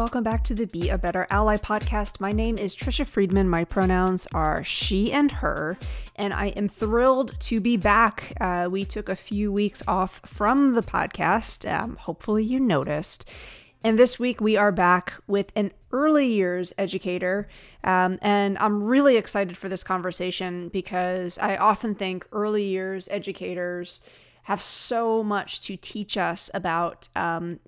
Welcome back to the Be a Better Ally podcast. My name is Tricia Friedman. My pronouns are she and her, and I am thrilled to be back. Uh, we took a few weeks off from the podcast. Um, hopefully, you noticed. And this week, we are back with an early years educator. Um, and I'm really excited for this conversation because I often think early years educators have so much to teach us about, um,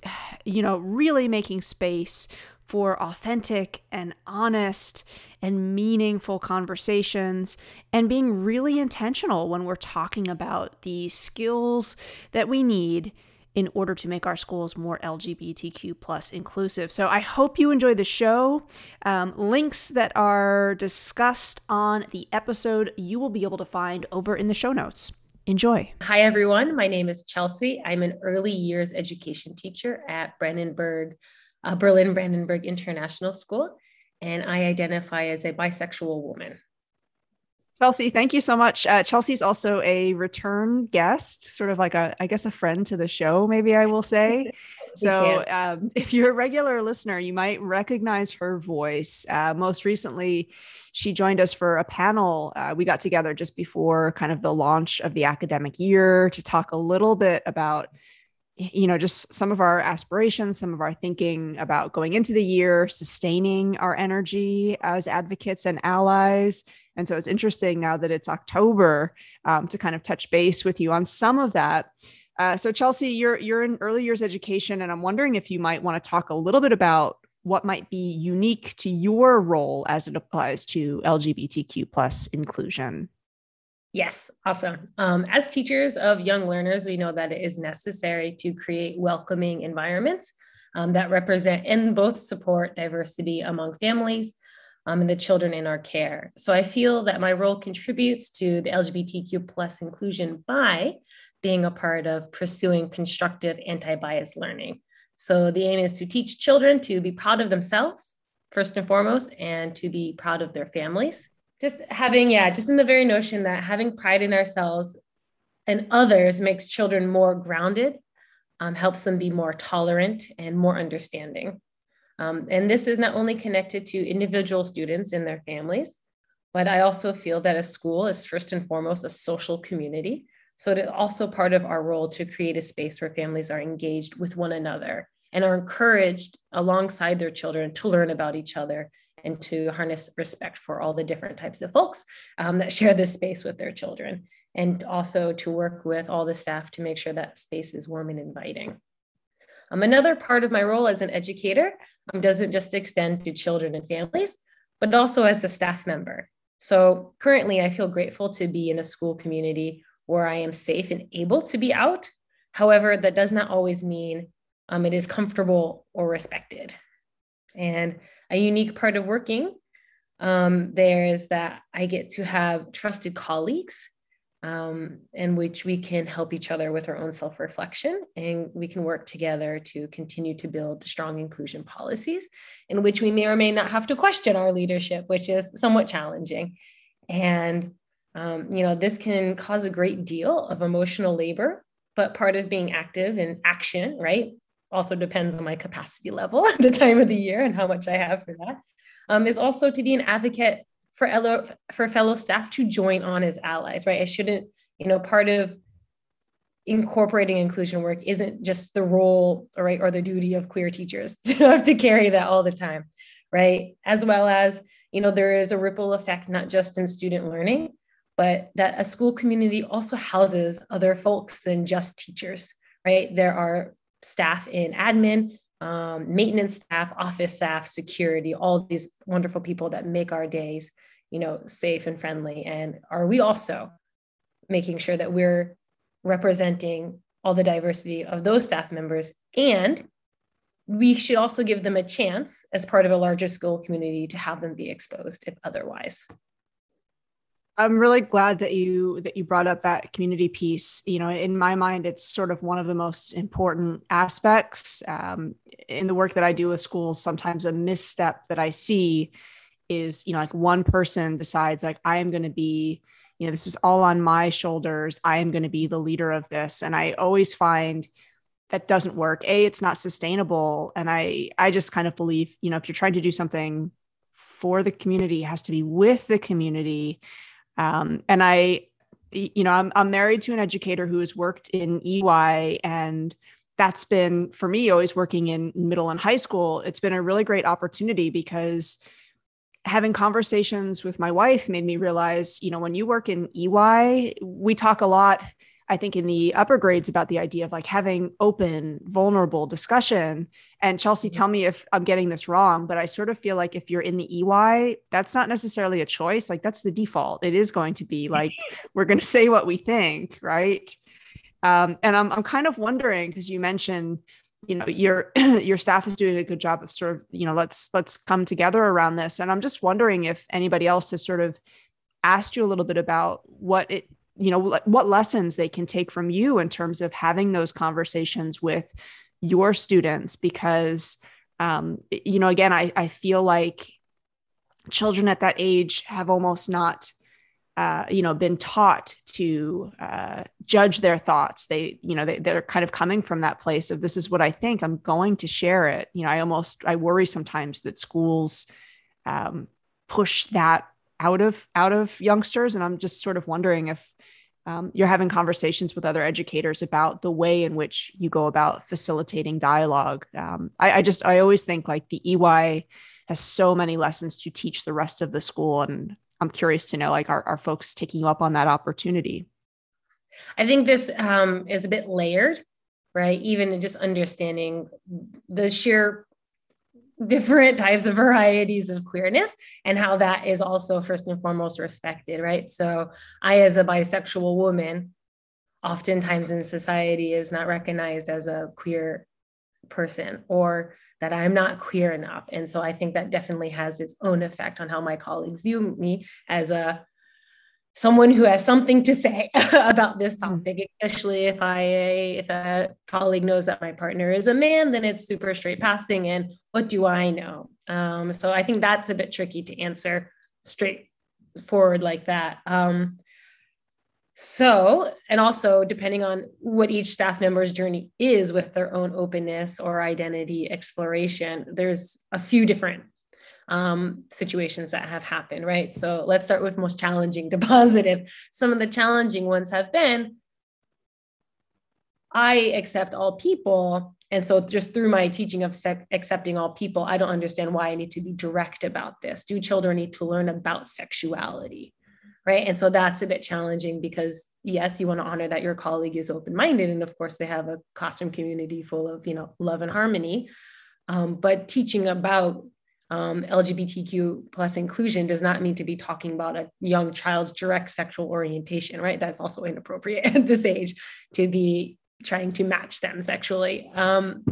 you know, really making space for authentic and honest and meaningful conversations and being really intentional when we're talking about the skills that we need in order to make our schools more lgbtq plus inclusive. So i hope you enjoy the show. Um, links that are discussed on the episode you will be able to find over in the show notes Enjoy. Hi, everyone. My name is Chelsea. I'm an early years education teacher at Brandenburg, uh, Berlin Brandenburg International School, and I identify as a bisexual woman. Chelsea, thank you so much. Uh, Chelsea's also a return guest, sort of like a, I guess, a friend to the show, maybe I will say. so, um, if you're a regular listener, you might recognize her voice. Uh, most recently, she joined us for a panel. Uh, we got together just before kind of the launch of the academic year to talk a little bit about you know just some of our aspirations some of our thinking about going into the year sustaining our energy as advocates and allies and so it's interesting now that it's october um, to kind of touch base with you on some of that uh, so chelsea you're you're in early years education and i'm wondering if you might want to talk a little bit about what might be unique to your role as it applies to LGBTQ plus inclusion? Yes, awesome. Um, as teachers of young learners, we know that it is necessary to create welcoming environments um, that represent and both support diversity among families um, and the children in our care. So I feel that my role contributes to the LGBTQ plus inclusion by being a part of pursuing constructive anti-bias learning. So the aim is to teach children to be proud of themselves, first and foremost, and to be proud of their families. Just having, yeah, just in the very notion that having pride in ourselves and others makes children more grounded, um, helps them be more tolerant and more understanding. Um, and this is not only connected to individual students and their families, but I also feel that a school is first and foremost a social community. So it is also part of our role to create a space where families are engaged with one another and are encouraged alongside their children to learn about each other and to harness respect for all the different types of folks um, that share this space with their children and also to work with all the staff to make sure that space is warm and inviting um, another part of my role as an educator um, doesn't just extend to children and families but also as a staff member so currently i feel grateful to be in a school community where i am safe and able to be out however that does not always mean um, it is comfortable or respected. And a unique part of working um, there is that I get to have trusted colleagues um, in which we can help each other with our own self reflection and we can work together to continue to build strong inclusion policies in which we may or may not have to question our leadership, which is somewhat challenging. And um, you know, this can cause a great deal of emotional labor, but part of being active in action, right, also depends on my capacity level at the time of the year and how much I have for that. Um, is also to be an advocate for fellow, for fellow staff to join on as allies, right? I shouldn't, you know, part of incorporating inclusion work isn't just the role, right, or the duty of queer teachers to have to carry that all the time, right? As well as, you know, there is a ripple effect, not just in student learning, but that a school community also houses other folks than just teachers, right? There are staff in admin, um, maintenance staff, office staff, security, all these wonderful people that make our days, you know, safe and friendly. And are we also making sure that we're representing all the diversity of those staff members and we should also give them a chance as part of a larger school community to have them be exposed if otherwise I'm really glad that you that you brought up that community piece. You know, in my mind, it's sort of one of the most important aspects um, in the work that I do with schools. Sometimes a misstep that I see is, you know, like one person decides like I am going to be, you know, this is all on my shoulders. I am going to be the leader of this, and I always find that doesn't work. A, it's not sustainable. And I I just kind of believe, you know, if you're trying to do something for the community, it has to be with the community. Um, and I, you know, I'm I'm married to an educator who has worked in EY and that's been for me always working in middle and high school. It's been a really great opportunity because having conversations with my wife made me realize, you know, when you work in EY, we talk a lot, I think, in the upper grades about the idea of like having open, vulnerable discussion. And Chelsea, mm-hmm. tell me if I'm getting this wrong, but I sort of feel like if you're in the EY, that's not necessarily a choice. Like that's the default. It is going to be like, we're going to say what we think, right? Um, and I'm, I'm kind of wondering because you mentioned you know your your staff is doing a good job of sort of you know let's let's come together around this. And i'm just wondering if anybody else has sort of asked you a little bit about what it you know what lessons they can take from you in terms of having those conversations with your students because um, you know again I, I feel like children at that age have almost not uh, you know been taught to uh, judge their thoughts. They you know they, they're kind of coming from that place of this is what i think. I'm going to share it. You know i almost i worry sometimes that schools um, push that out of out of youngsters. And i'm just sort of wondering if um, you're having conversations with other educators about the way in which you go about facilitating dialogue. Um, I, I just i always think like the ey has so many lessons to teach the rest of the school. And I'm curious to know, like, are, are folks taking you up on that opportunity? I think this um, is a bit layered, right? Even just understanding the sheer different types of varieties of queerness and how that is also first and foremost respected, right? So I, as a bisexual woman, oftentimes in society is not recognized as a queer person or that I'm not queer enough. And so I think that definitely has its own effect on how my colleagues view me as a someone who has something to say about this hmm. topic especially if i if a colleague knows that my partner is a man then it's super straight passing and what do i know um, so i think that's a bit tricky to answer straight forward like that um, so, and also depending on what each staff member's journey is with their own openness or identity exploration, there's a few different um, situations that have happened, right? So let's start with most challenging to positive. Some of the challenging ones have been I accept all people. And so, just through my teaching of sec- accepting all people, I don't understand why I need to be direct about this. Do children need to learn about sexuality? Right? And so that's a bit challenging because yes you want to honor that your colleague is open-minded and of course they have a classroom community full of you know love and harmony. Um, but teaching about um, lgbtq plus inclusion does not mean to be talking about a young child's direct sexual orientation right? That's also inappropriate at this age to be trying to match them sexually. Um,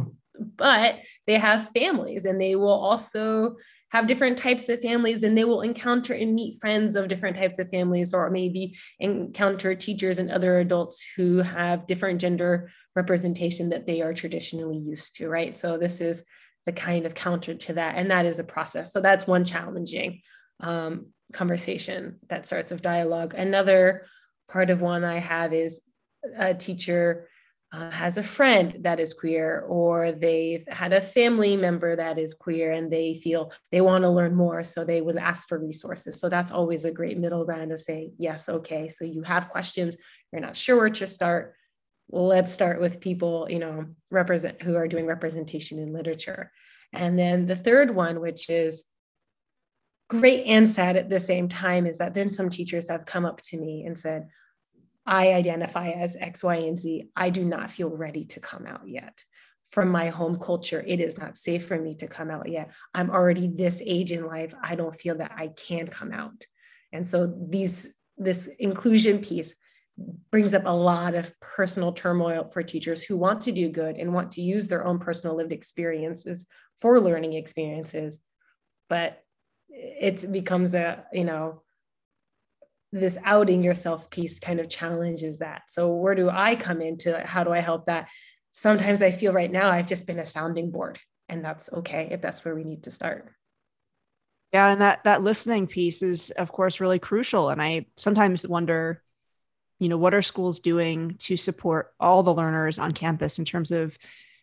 but they have families and they will also have different types of families and they will encounter and meet friends of different types of families or maybe encounter teachers and other adults who have different gender representation that they are traditionally used to right? So this is the kind of counter to that and that is a process. So that's one challenging um, conversation that starts with dialogue. Another part of one i have is a teacher uh, has a friend that is queer or they've had a family member that is queer and they feel they want to learn more so they would ask for resources. So that's always a great middle ground of saying yes okay so you have questions you're not sure where to start. Let's start with people you know represent who are doing representation in literature. And then the third one which is great and sad at the same time is that then some teachers have come up to me and said I identify as X, Y, and Z. I do not feel ready to come out yet. From my home culture, it is not safe for me to come out yet. I'm already this age in life. I don't feel that I can come out. And so these this inclusion piece brings up a lot of personal turmoil for teachers who want to do good and want to use their own personal lived experiences for learning experiences but it becomes a you know this outing yourself piece kind of challenges that. So where do I come into it? How do I help that? Sometimes I feel right now I've just been a sounding board and that's okay if that's where we need to start. Yeah, and that that listening piece is of course really crucial and I sometimes wonder you know, what are schools doing to support all the learners on campus in terms of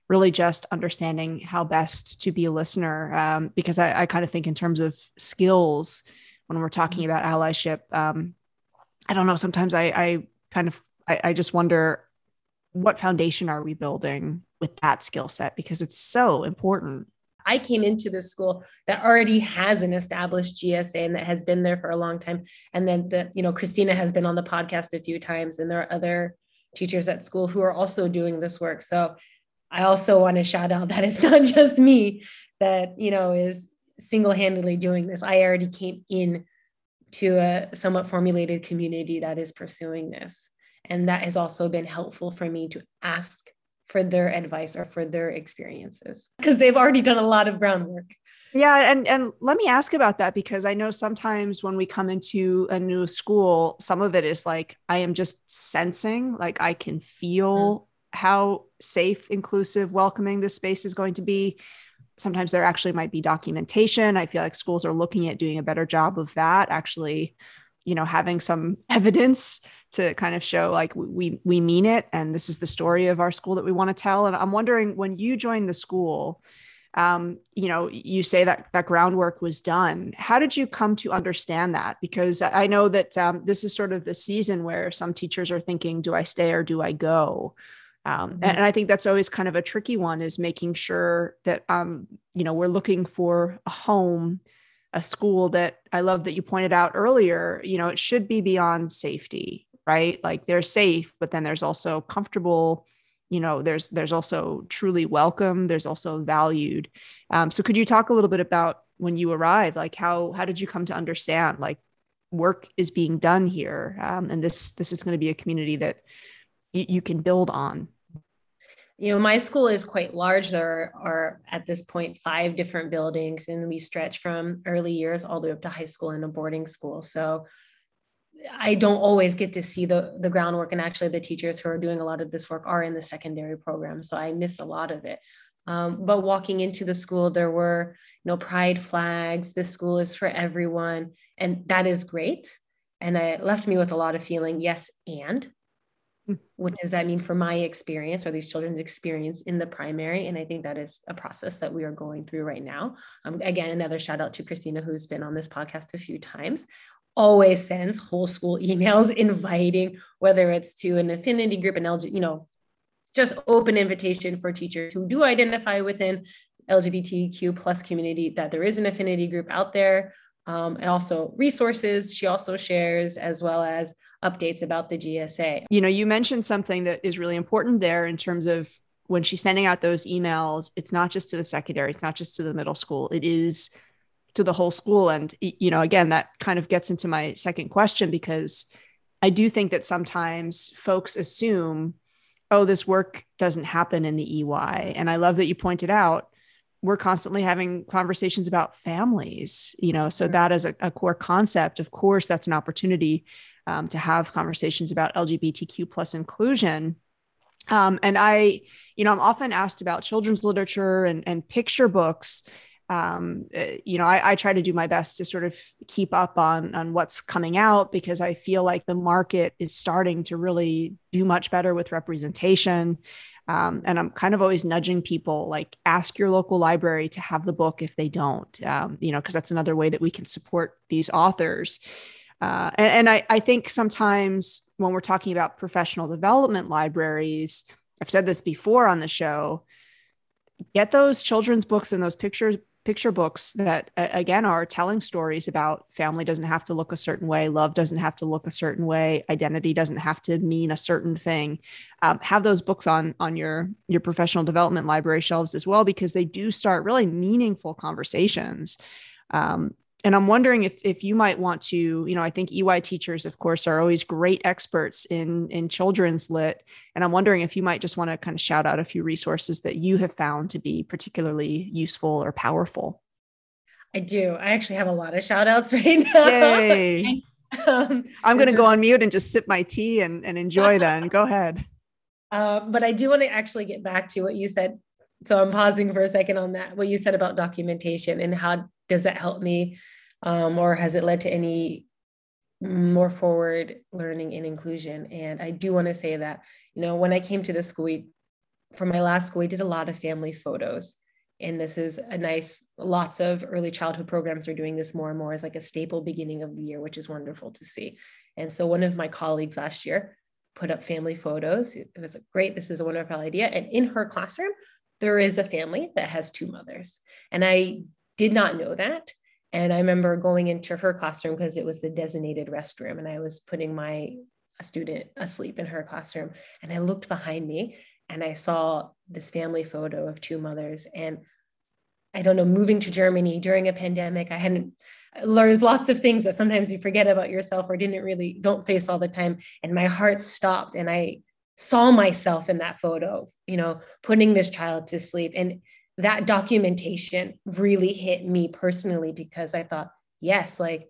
really just understanding how best to be a listener? Um, because I, I, kind of think in terms of skills when we're talking about allyship. Um, I don't know. Sometimes I, I kind of I, I just wonder what foundation are we building with that skill set because it's so important. I came into the school that already has an established GSA and that has been there for a long time. And then the, you know, Christina has been on the podcast a few times, and there are other teachers at school who are also doing this work. So I also want to shout out that it's not just me that, you know, is single-handedly doing this. I already came in to a somewhat formulated community that is pursuing this. And that has also been helpful for me to ask for their advice or for their experiences because they've already done a lot of groundwork. Yeah, and and let me ask about that because I know sometimes when we come into a new school, some of it is like I am just sensing, like I can feel mm-hmm. how safe, inclusive, welcoming this space is going to be. Sometimes there actually might be documentation. I feel like schools are looking at doing a better job of that, actually, you know, having some evidence to kind of show like we we mean it and this is the story of our school that we want to tell. And i'm wondering when you joined the school um, you know you say that that groundwork was done. How did you come to understand that? Because i know that um, this is sort of the season where some teachers are thinking do i stay or do i go um, mm-hmm. and, i think that's always kind of a tricky one is making sure that um, you know we're looking for a home a school that i love that you pointed out earlier you know it should be beyond safety right? Like they're safe but then there's also comfortable you know there's there's also truly welcome there's also valued. Um, so could you talk a little bit about when you arrived like how how did you come to understand like work is being done here um, and this this is going to be a community that you can build on you know my school is quite large there are at this point five different buildings and we stretch from early years all the way up to high school and a boarding school so I don't always get to see the the groundwork, and actually, the teachers who are doing a lot of this work are in the secondary program, so I miss a lot of it. Um, but walking into the school, there were you know pride flags. This school is for everyone, and that is great. And it left me with a lot of feeling. Yes, and. What does that mean for my experience or these children's experience in the primary? And i think that is a process that we are going through right now. Um, again another shout out to christina who's been on this podcast a few times. Always sends whole school emails inviting, whether it's to an affinity group, an LG, you know, just open invitation for teachers who do identify within LGBTQ plus community that there is an affinity group out there. Um, and also resources she also shares as well as updates about the GSA. You know, you mentioned something that is really important there in terms of when she's sending out those emails, it's not just to the secondary, it's not just to the middle school, it is to the whole school and you know again that kind of gets into my second question because i do think that sometimes folks assume oh this work doesn't happen in the ey and i love that you pointed out we're constantly having conversations about families you know so that is a, a core concept. Of course that's an opportunity um, to have conversations about lgbtq plus inclusion. Um, and i you know i'm often asked about children's literature and, and picture books. Um, eh, you know, I, I, try to do my best to sort of keep up on on what's coming out because I feel like the market is starting to really do much better with representation. Um, and I'm kind of always nudging people like ask your local library to have the book if they don't, um, you know, because that's another way that we can support these authors. Uh, and, and I, I think sometimes when we're talking about professional development libraries, I've said this before on the show, get those children's books and those pictures picture books that again are telling stories about family doesn't have to look a certain way love doesn't have to look a certain way identity doesn't have to mean a certain thing. Um, have those books on on your your professional development library shelves as well because they do start really meaningful conversations um, and I'm wondering if if you might want to, you know, I think EY teachers, of course, are always great experts in in children's lit, and I'm wondering if you might just want to kind of shout out a few resources that you have found to be particularly useful or powerful. I do. I actually have a lot of shout outs right now. Yay. um, I'm going to go on mute and just sip my tea and, and enjoy then. Go ahead. Uh, but I do want to actually get back to what you said. So I'm pausing for a second on that. What you said about documentation and how does that help me um, or has it led to any more forward learning and inclusion. And I do want to say that, you know, when I came to the school, we, for my last school, we did a lot of family photos. And this is a nice, lots of early childhood programs are doing this more and more as like a staple beginning of the year, which is wonderful to see. And so one of my colleagues last year put up family photos. It was great. This is a wonderful idea. And in her classroom, there is a family that has two mothers. And I did not know that. And I remember going into her classroom because it was the designated restroom, and I was putting my student asleep in her classroom. And I looked behind me and I saw this family photo of two mothers. And I don't know, moving to Germany during a pandemic, I hadn't there's lots of things that sometimes you forget about yourself or didn't really don't face all the time. And my heart stopped and I saw myself in that photo, you know, putting this child to sleep. And that documentation really hit me personally because I thought, yes, like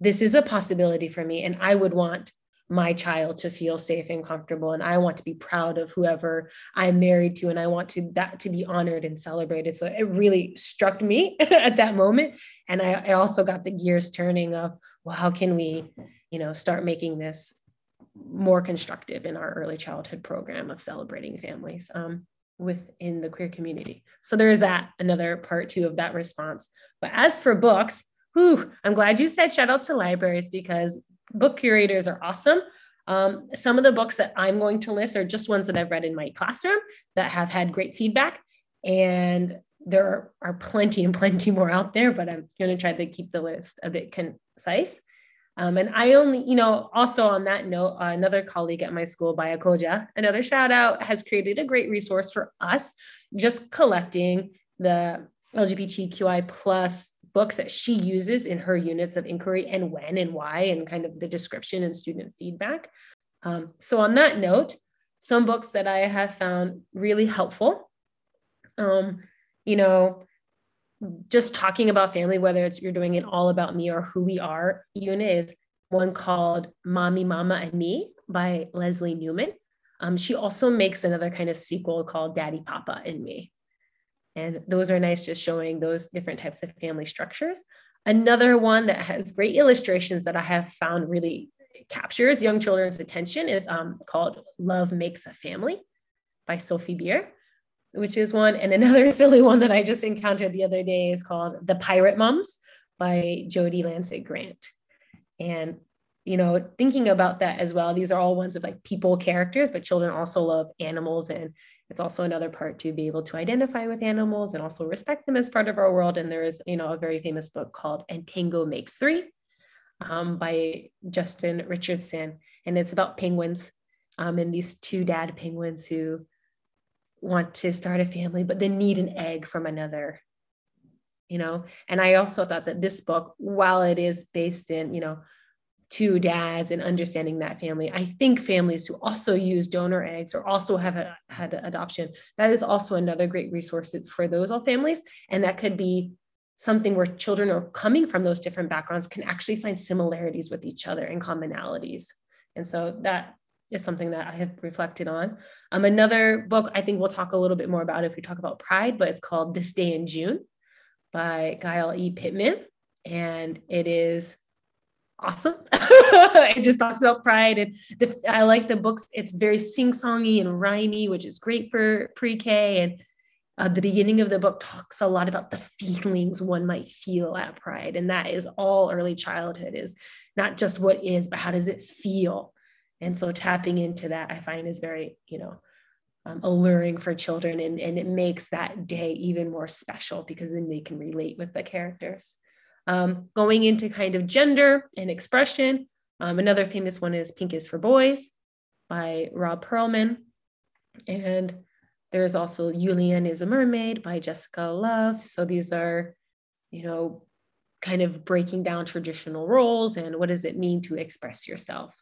this is a possibility for me. And I would want my child to feel safe and comfortable. And I want to be proud of whoever I'm married to. And I want to that to be honored and celebrated. So it really struck me at that moment. And I, I also got the gears turning of, well, how can we, you know, start making this more constructive in our early childhood program of celebrating families. Um, within the queer community. So there is that another part two of that response. But as for books, whew, I'm glad you said shout out to libraries because book curators are awesome. Um, some of the books that I'm going to list are just ones that I've read in my classroom that have had great feedback. And there are plenty and plenty more out there, but I'm going to try to keep the list a bit concise. Um, and I only, you know, also on that note, uh, another colleague at my school, Bayakoja, another shout out, has created a great resource for us, just collecting the LGBTQI plus books that she uses in her units of inquiry and when and why, and kind of the description and student feedback. Um, so on that note, some books that I have found really helpful. Um, you know, just talking about family, whether it's you're doing it all about me or who we are unit is one called Mommy, Mama, and Me by Leslie Newman. Um, she also makes another kind of sequel called Daddy, Papa, and Me. And those are nice, just showing those different types of family structures. Another one that has great illustrations that I have found really captures young children's attention is um, called Love Makes a Family by Sophie Beer which is one. And another silly one that I just encountered the other day is called The Pirate Moms by Jodie Lancet-Grant. And, you know, thinking about that as well, these are all ones of like people characters, but children also love animals. And it's also another part to be able to identify with animals and also respect them as part of our world. And there is, you know, a very famous book called And Tango Makes Three um, by Justin Richardson. And it's about penguins um, and these two dad penguins who want to start a family, but then need an egg from another. You know, and I also thought that this book, while it is based in, you know, two dads and understanding that family, I think families who also use donor eggs or also have a, had adoption, that is also another great resource for those all families. And that could be something where children who are coming from those different backgrounds can actually find similarities with each other and commonalities. And so that is something that I have reflected on. Um, another book I think we'll talk a little bit more about if we talk about Pride, but it's called This Day in June by Gail E. Pittman. And it is awesome. it just talks about pride. And the, I like the books. It's very sing-songy and rhymey, which is great for pre-K. And uh, the beginning of the book talks a lot about the feelings one might feel at pride. And that is all early childhood is not just what is, but how does it feel? And so tapping into that, I find is very, you know, um, alluring for children and, and it makes that day even more special because then they can relate with the characters. Um, going into kind of gender and expression, um, another famous one is Pink is for Boys by Robb Pearlman. And there's also Julian is a Mermaid by Jessica Love. So these are, you know, kind of breaking down traditional roles and what does it mean to express yourself.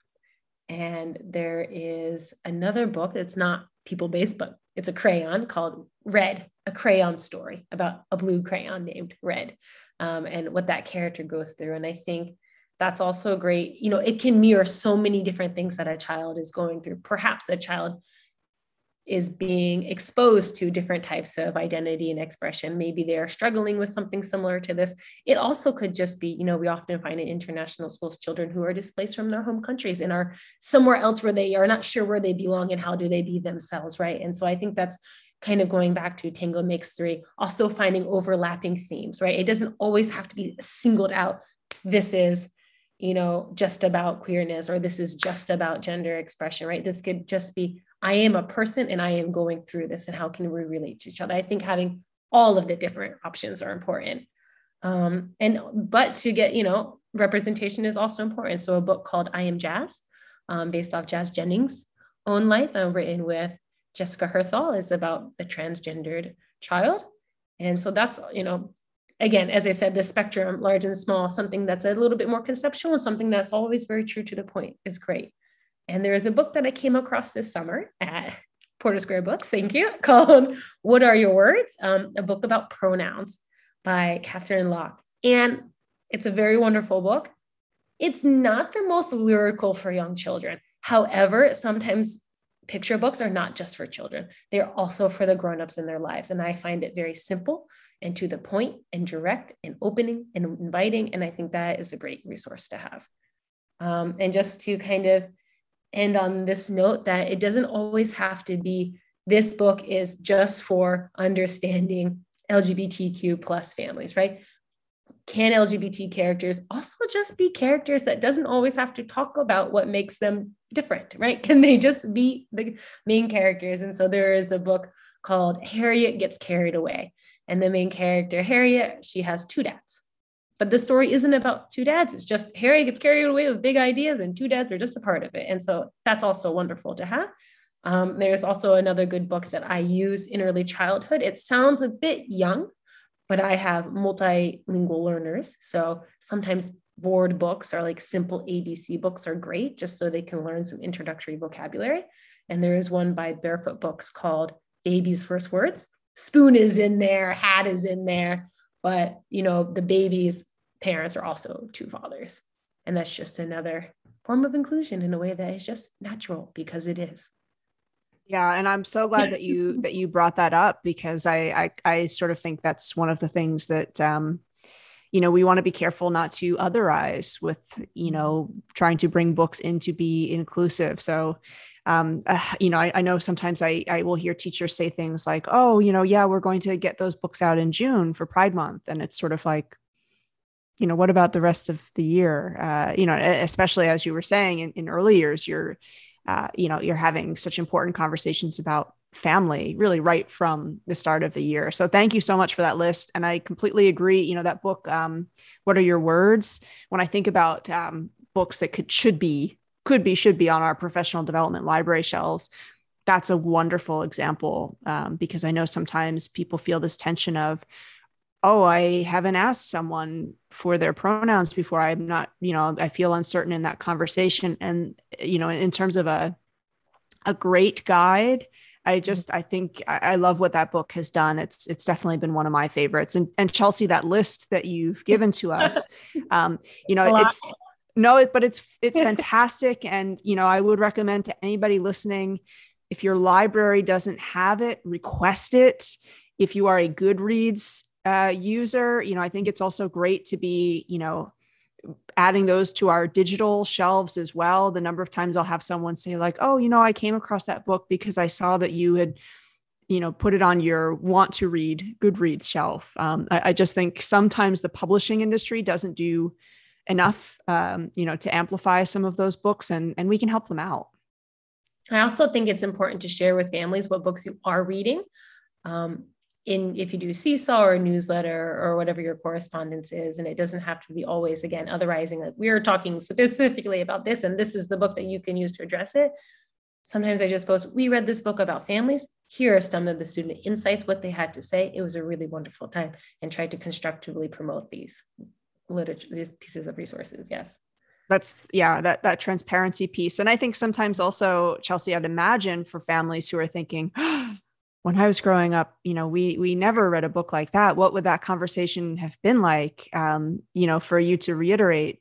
And there is another book that's not people based, but it's a crayon called Red, a crayon story about a blue crayon named Red um, and what that character goes through. And I think that's also great. You know, it can mirror so many different things that a child is going through. Perhaps a child is being exposed to different types of identity and expression. Maybe they are struggling with something similar to this. It also could just be, you know, we often find in international schools children who are displaced from their home countries and are somewhere else where they are not sure where they belong and how do they be themselves, right? And so I think that's kind of going back to Tango Makes Three, also finding overlapping themes, right? It doesn't always have to be singled out. This is you know, just about queerness or this is just about gender expression, right? This could just be, I am a person and I am going through this and how can we relate to each other? I think having all of the different options are important. Um, and, but to get, you know, representation is also important. So a book called I Am Jazz, um, based off Jazz Jennings' own life and written with Jessica Herthel is about a transgendered child. And so that's, you know, again, as I said, the spectrum, large and small, something that's a little bit more conceptual and something that's always very true to the point is great. And there is a book that I came across this summer at Porter Square Books, thank you, called What Are Your Words? Um, a book about pronouns by Katherine Locke. And it's a very wonderful book. It's not the most lyrical for young children. However, sometimes picture books are not just for children, they're also for the grown-ups in their lives. And I find it very simple and to the point and direct and opening and inviting. And I think that is a great resource to have. Um, and just to kind of end on this note that it doesn't always have to be this book is just for understanding LGBTQ plus families, right? Can LGBT characters also just be characters that doesn't always have to talk about what makes them different, right? Can they just be the main characters? And so there is a book called Harriet Gets Carried Away. And the main character, Harriet, she has two dads. But the story isn't about two dads. It's just Harry gets carried away with big ideas, and two dads are just a part of it. And so that's also wonderful to have. Um, there's also another good book that I use in early childhood. It sounds a bit young, but I have multilingual learners. So sometimes board books or like simple ABC books are great just so they can learn some introductory vocabulary. And there is one by Barefoot Books called Baby's First Words spoon is in there, hat is in there, but you know, the baby's parents are also two fathers. And that's just another form of inclusion in a way that is just natural because it is. Yeah, and I'm so glad that you that you brought that up because I, I I sort of think that's one of the things that um you know we want to be careful not to otherize with you know trying to bring books in to be inclusive so um, uh, you know, I, I, know sometimes I, I will hear teachers say things like, oh, you know, yeah, we're going to get those books out in June for Pride Month. And it's sort of like, you know, what about the rest of the year? Uh, you know, especially as you were saying in, in early years, you're, uh, you know, you're having such important conversations about family really right from the start of the year. So thank you so much for that list. And I completely agree. You know, that book, um, What Are Your Words? When I think about um, books that could should be could be should be on our professional development library shelves that's a wonderful example um, because i know sometimes people feel this tension of oh i haven't asked someone for their pronouns before i'm not you know i feel uncertain in that conversation and you know in terms of a a great guide I mm-hmm. just I think I love what that book has done. It's it's definitely been one of my favorites. And and Chelsea, that list that you've given to us, um, you know, it's no but it's it's fantastic and you know i would recommend to anybody listening if your library doesn't have it request it if you are a goodreads uh, user. You know i think it's also great to be you know adding those to our digital shelves as well. The number of times i'll have someone say like oh you know i came across that book because i saw that you had you know put it on your want to read goodreads shelf. Um, I, I just think sometimes the publishing industry doesn't do enough um, you know to amplify some of those books and and we can help them out. I also think it's important to share with families what books you are reading. Um, in if you do seesaw or newsletter or whatever your correspondence is and it doesn't have to be always again otherizing like we're talking specifically about this and this is the book that you can use to address it sometimes i just post we read this book about families here are some of the student insights what they had to say it was a really wonderful time and tried to constructively promote these literature, these pieces of resources. Yes. That's yeah, that that transparency piece. And I think sometimes also, Chelsea, I'd imagine for families who are thinking, oh, when I was growing up, you know, we we never read a book like that. What would that conversation have been like? Um, you know, for you to reiterate,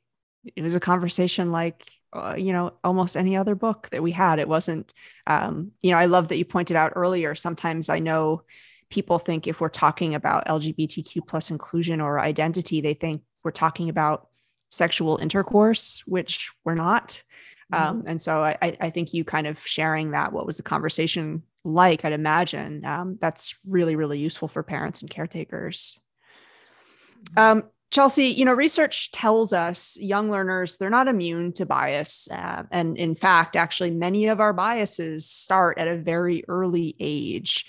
it was a conversation like uh, you know almost any other book that we had. It wasn't, um, you know, I love that you pointed out earlier. Sometimes I know people think if we're talking about LGBTQ plus inclusion or identity, they think we're talking about sexual intercourse, which we're not. Mm-hmm. Um, and so I, I think you kind of sharing that, what was the conversation like, I'd imagine um, that's really, really useful for parents and caretakers. Mm-hmm. Um, Chelsea, you know, research tells us young learners, they're not immune to bias. Uh, and in fact, actually, many of our biases start at a very early age.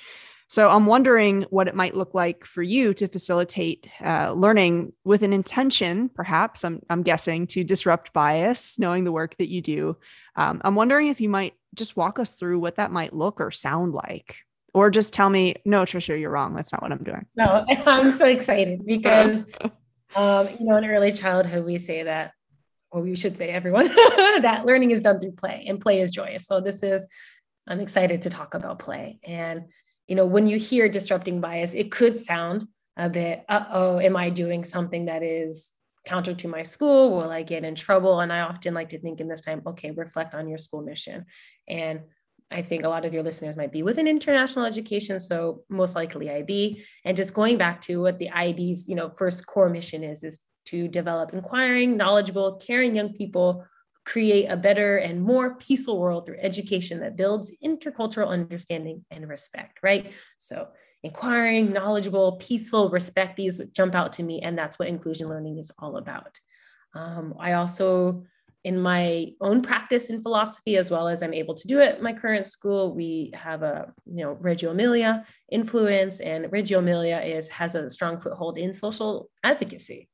So I'm wondering what it might look like for you to facilitate uh, learning with an intention, perhaps, I'm, I'm guessing, to disrupt bias, knowing the work that you do. Um, I'm wondering if you might just walk us through what that might look or sound like. Or just tell me, no, Tricia, you're wrong. That's not what I'm doing. No, I'm so excited because, um, you know, in early childhood, we say that, or we should say everyone, that learning is done through play and play is joyous. So this is, I'm excited to talk about play. And you know, when you hear disrupting bias, it could sound a bit, uh oh, am I doing something that is counter to my school? Will I get in trouble? And I often like to think in this time, okay, reflect on your school mission. And I think a lot of your listeners might be within international education, so most likely IB. And just going back to what the IB's, you know, first core mission is, is to develop inquiring, knowledgeable, caring young people create a better and more peaceful world through education that builds intercultural understanding and respect, right? So, inquiring, knowledgeable, peaceful, respect, these jump out to me. And that's what inclusion learning is all about. Um, I also, in my own practice in philosophy, as well as I'm able to do it my current school, we have a you know Reggio Emilia influence, and Reggio Emilia is has a strong foothold in social advocacy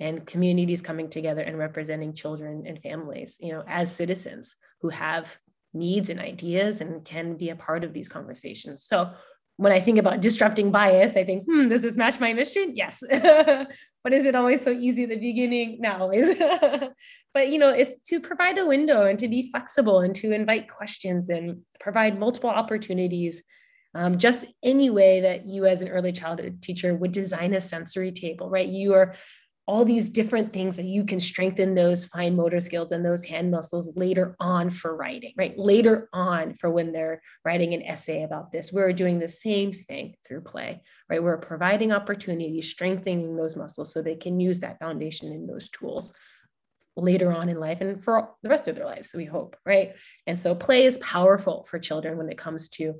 and communities coming together and representing children and families, you know, as citizens who have needs and ideas and can be a part of these conversations. So when I think about disrupting bias, I think, hmm, does this match my mission? Yes. but is it always so easy at the beginning? Not always. but you know, it's to provide a window and to be flexible and to invite questions and provide multiple opportunities. Um, just any way that you as an early childhood teacher would design a sensory table, right? You are all these different things that you can strengthen those fine motor skills and those hand muscles later on for writing, right? Later on for when they're writing an essay about this. We're doing the same thing through play, right? We're providing opportunities, strengthening those muscles so they can use that foundation in those tools later on in life and for the rest of their lives, we hope, right? And so play is powerful for children when it comes to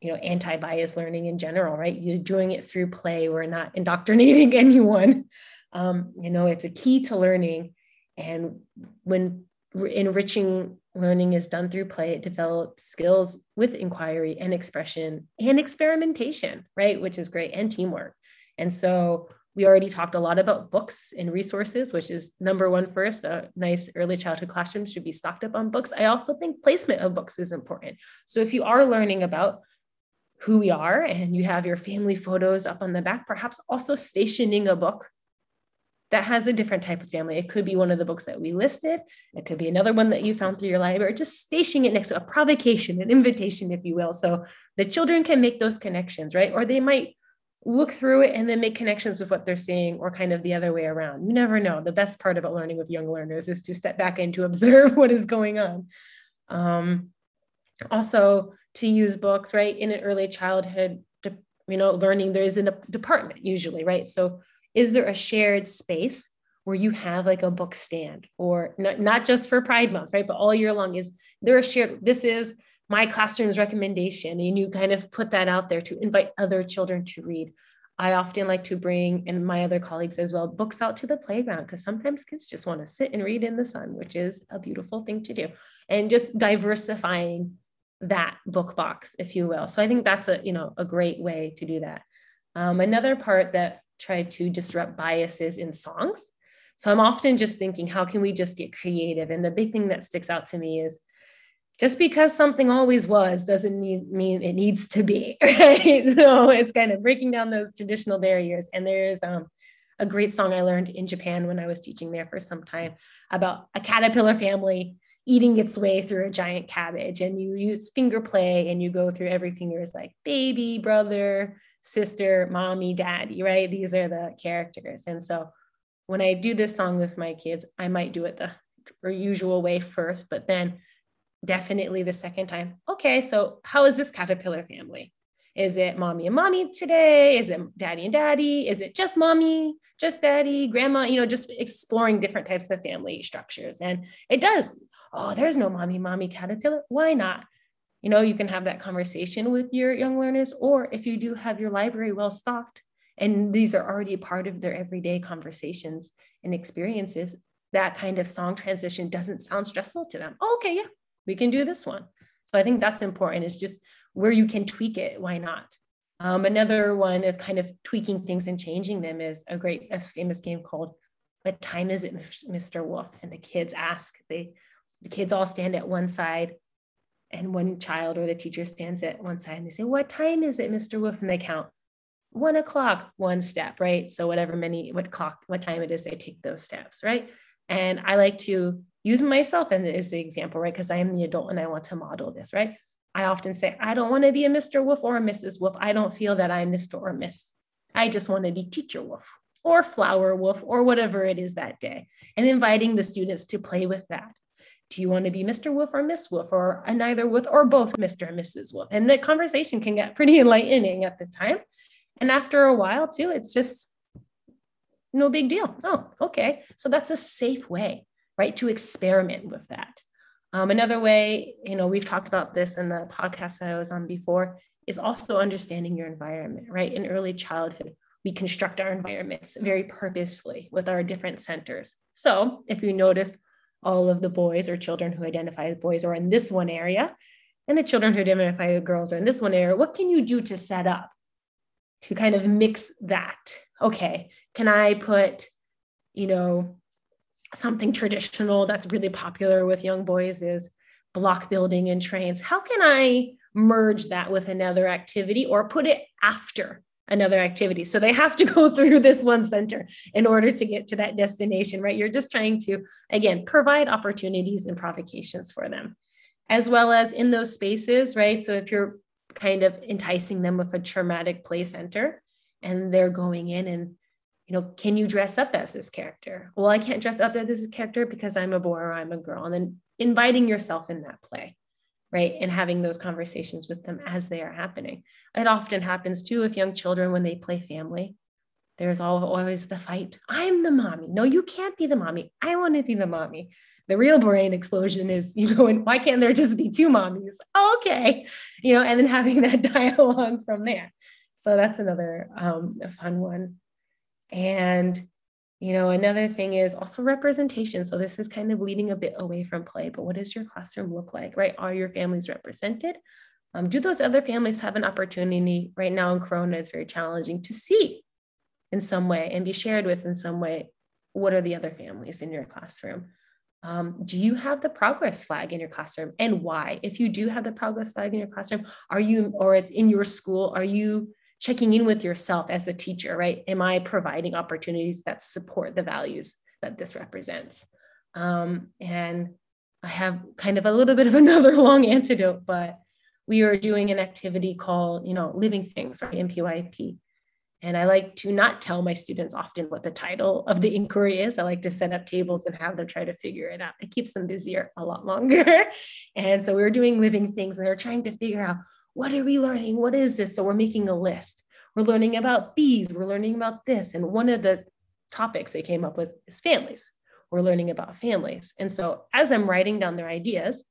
you know anti-bias learning in general right you're doing it through play we're not indoctrinating anyone um, you know, it's a key to learning. And when enriching learning is done through play, it develops skills with inquiry and expression and experimentation, right? Which is great, and teamwork. And so we already talked a lot about books and resources, which is number one first. A nice early childhood classroom should be stocked up on books. I also think placement of books is important. So if you are learning about who we are and you have your family photos up on the back, perhaps also stationing a book that has a different type of family. It could be one of the books that we listed. It could be another one that you found through your library, just stationing it next to a provocation, an invitation, if you will. So the children can make those connections, right? Or they might look through it and then make connections with what they're seeing, or kind of the other way around. You never know. The best part about learning with young learners is to step back and to observe what is going on. Um, also, to use books, right? In an early childhood, you know, learning, there is a department usually, right? So is there a shared space where you have like a book stand or not, not just for pride month right but all year long? Is there a shared this is my classroom's recommendation and you kind of put that out there to invite other children to read. I often like to bring and my other colleagues as well books out to the playground because sometimes kids just want to sit and read in the sun which is a beautiful thing to do. And just diversifying that book box if you will. So i think that's a you know a great way to do that. Um, another part that try to disrupt biases in songs. So I'm often just thinking, how can we just get creative? And the big thing that sticks out to me is just because something always was doesn't need, mean it needs to be, right? So it's kind of breaking down those traditional barriers. And there's um, a great song I learned in Japan when I was teaching there for some time about a caterpillar family eating its way through a giant cabbage. And you use finger play and you go through every finger is like baby, brother, sister, mommy, daddy, right? These are the characters. And so when I do this song with my kids, I might do it the usual way first, but then definitely the second time, okay, so how is this caterpillar family? Is it mommy and mommy today? Is it daddy and daddy? Is it just mommy, just daddy, grandma? You know, just exploring different types of family structures. And it does. Oh, there's no mommy, mommy caterpillar. Why not? You know, you can have that conversation with your young learners, or if you do have your library well stocked, and these are already part of their everyday conversations and experiences, that kind of song transition doesn't sound stressful to them. Oh, okay, yeah, we can do this one. So I think that's important. Is just where you can tweak it. Why not? Um, another one of kind of tweaking things and changing them is a great, a famous game called "What time is it, Mr. Wolf?" And the kids ask. They, the kids all stand at one side, and one child or the teacher stands at one side, and they say, "What time is it, Mr. Wolf?" And they count one o'clock, one step, right? So whatever many, what clock, what time it is, they take those steps, right? And I like to use myself and as the example, right? Because I am the adult and I want to model this, right? I often say, I don't want to be a Mr. Wolf or a Mrs. Wolf. I don't feel that I'm Mr. or Miss. I just want to be Teacher Wolf or Flower Wolf or whatever it is that day. And inviting the students to play with that. Do you want to be Mr. Wolf or Miss Wolf or neither Wolf or both Mr. and Mrs. Wolf? And the conversation can get pretty enlightening at the time. And after a while, too, it's just no big deal. Oh, okay. So that's a safe way, right, to experiment with that. Um, another way, you know, we've talked about this in the podcast that I was on before, is also understanding your environment, right? In early childhood, we construct our environments very purposefully with our different centers. So if you notice, all of the boys or children who identify as boys are in this one area, and the children who identify as girls are in this one area, what can you do to set up to kind of mix that? Okay, can I put, you know, something traditional that's really popular with young boys is block building and trains. How can I merge that with another activity or put it after another activity? So they have to go through this one center in order to get to that destination, right? You're just trying to, again, provide opportunities and provocations for them, as well as in those spaces, right? So if you're kind of enticing them with a dramatic play center and they're going in and you know, can you dress up as this character? Well, I can't dress up as this character because I'm a boy or I'm a girl. And then inviting yourself in that play, right? And having those conversations with them as they are happening. It often happens too with young children when they play family. There's always the fight. I'm the mommy. No, you can't be the mommy. I want to be the mommy. The real brain explosion is you going, why can't there just be two mommies? Okay. You know, and then having that dialogue from there. So that's another um, fun one. And, you know, another thing is also representation. So this is kind of leading a bit away from play, but what does your classroom look like, right? Are your families represented? Um, do those other families have an opportunity right now in Corona is very challenging to see in some way and be shared with in some way? What are the other families in your classroom? Um, do you have the progress flag in your classroom and why? If you do have the progress flag in your classroom, are you, or it's in your school, are you checking in with yourself as a teacher, right? Am I providing opportunities that support the values that this represents? Um, and I have kind of a little bit of another long antidote, but we are doing an activity called, you know, Living Things or MPYP. And I like to not tell my students often what the title of the inquiry is. I like to set up tables and have them try to figure it out. It keeps them busier a lot longer. and so we are doing living things and they're trying to figure out what are we learning? What is this? So we're making a list. We're learning about bees. We're learning about this. And one of the topics they came up with is families. We're learning about families. And so as I'm writing down their ideas,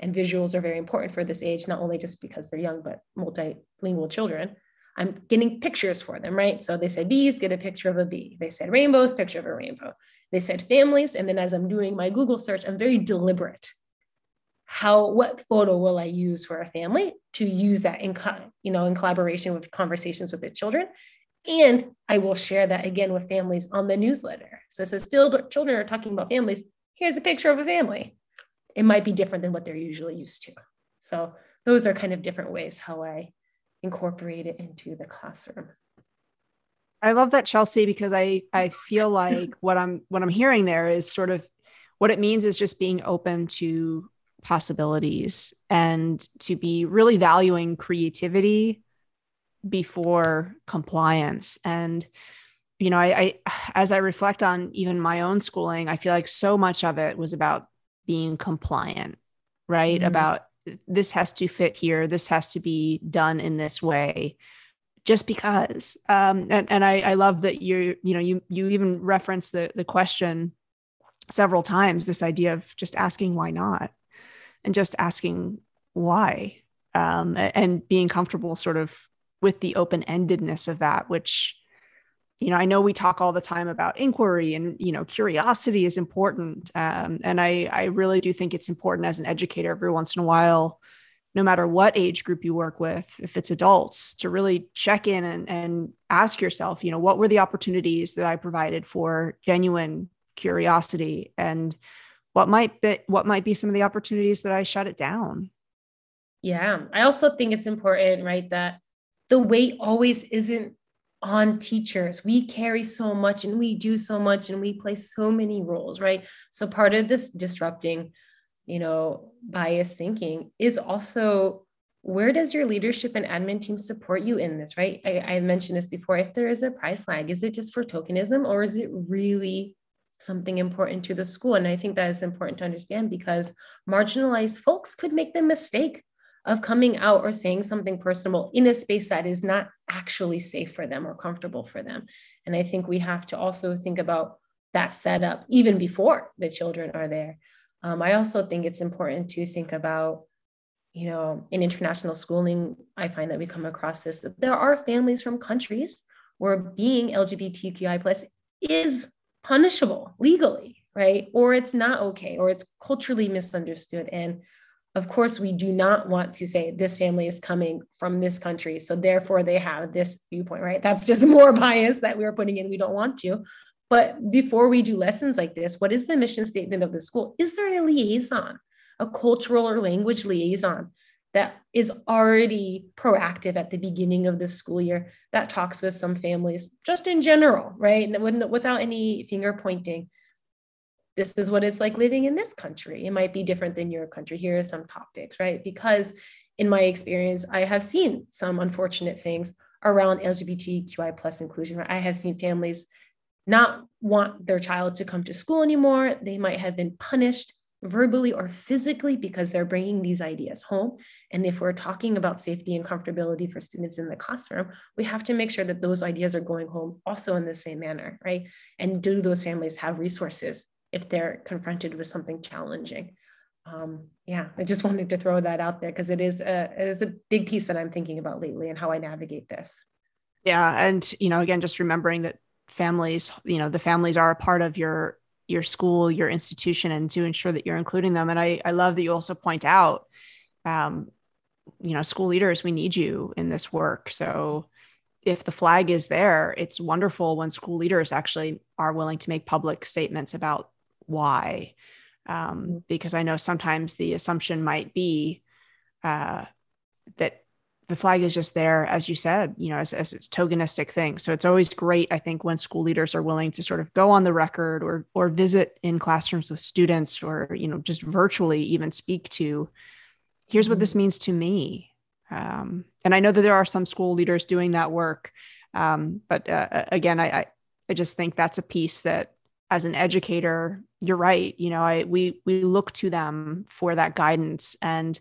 and visuals are very important for this age, not only just because they're young, but multilingual children. I'm getting pictures for them, right? So they said bees, get a picture of a bee. They said rainbows, picture of a rainbow. They said families. And then as I'm doing my Google search, I'm very deliberate how what photo will i use for a family to use that in you know in collaboration with conversations with the children? And i will share that again with families on the newsletter. So it says children are talking about families. Here's a picture of a family. It might be different than what they're usually used to. So those are kind of different ways how i incorporate it into the classroom. I love that chelsea because i i feel like what i'm what i'm hearing there is sort of what it means is just being open to possibilities and to be really valuing creativity before compliance. And you know, I, I, as I reflect on even my own schooling, I feel like so much of it was about being compliant, right? Mm-hmm. About this has to fit here, this has to be done in this way, just because. Um, and and I, I love that you're you know, you you even reference the the question several times. This idea of just asking why not, and just asking why, um, and being comfortable, sort of with the open endedness of that, which you know, I know we talk all the time about inquiry and, you know, curiosity is important. Um, and I, I really do think it's important as an educator every once in a while, no matter what age group you work with, if it's adults, to really check in and, and ask yourself, you know, what were the opportunities that I provided for genuine curiosity and what might be what might be some of the opportunities that I shut it down. Yeah. I also think it's important, right, that the weight always isn't on teachers. We carry so much and we do so much and we play so many roles, right? So part of this disrupting, you know, bias thinking is also where does your leadership and admin team support you in this, right? I, I mentioned this before. If there is a pride flag, is it just for tokenism or is it really something important to the school? And I think that is important to understand because marginalized folks could make the mistake of coming out or saying something personal in a space that is not actually safe for them or comfortable for them. And I think we have to also think about that setup even before the children are there. Um, I also think it's important to think about, you know, in international schooling, I find that we come across this that there are families from countries where being LGBTQI plus is punishable legally, right? Or it's not okay, or it's culturally misunderstood. And of course, we do not want to say this family is coming from this country. So therefore, they have this viewpoint, right? That's just more bias that we're putting in. We don't want to. But before we do lessons like this, what is the mission statement of the school? Is there a liaison, a cultural or language liaison that is already proactive at the beginning of the school year that talks with some families just in general, right? And without any finger pointing this is what it's like living in this country. It might be different than your country. Here are some topics, right? Because in my experience, I have seen some unfortunate things around LGBTQI plus inclusion. I have seen families not want their child to come to school anymore. They might have been punished verbally or physically because they're bringing these ideas home. And if we're talking about safety and comfortability for students in the classroom, we have to make sure that those ideas are going home also in the same manner, right? And do those families have resources if they're confronted with something challenging. Um, yeah, I just wanted to throw that out there because it is a it is a big piece that I'm thinking about lately and how I navigate this. Yeah, and you know, again, just remembering that families, you know, the families are a part of your your school, your institution, and to ensure that you're including them. And I I love that you also point out, um, you know, school leaders, we need you in this work. So if the flag is there, it's wonderful when school leaders actually are willing to make public statements about why um, mm-hmm. because i know sometimes the assumption might be uh, that the flag is just there as you said you know as, as it's tokenistic thing. So it's always great i think when school leaders are willing to sort of go on the record or or visit in classrooms with students or you know just virtually even speak to here's what mm-hmm. this means to me. Um, and i know that there are some school leaders doing that work um, but uh, again I, I i just think that's a piece that as an educator you're right you know i we we look to them for that guidance and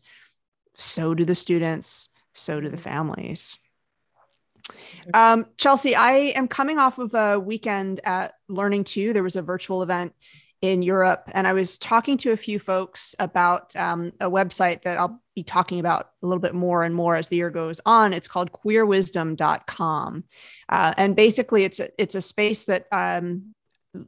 so do the students so do the families um, chelsea i am coming off of a weekend at Learning2 there was a virtual event in Europe. And I was talking to a few folks about um, a website that I'll be talking about a little bit more and more as the year goes on. It's called queerwisdom.com. Uh, and basically, it's a, it's a space that um,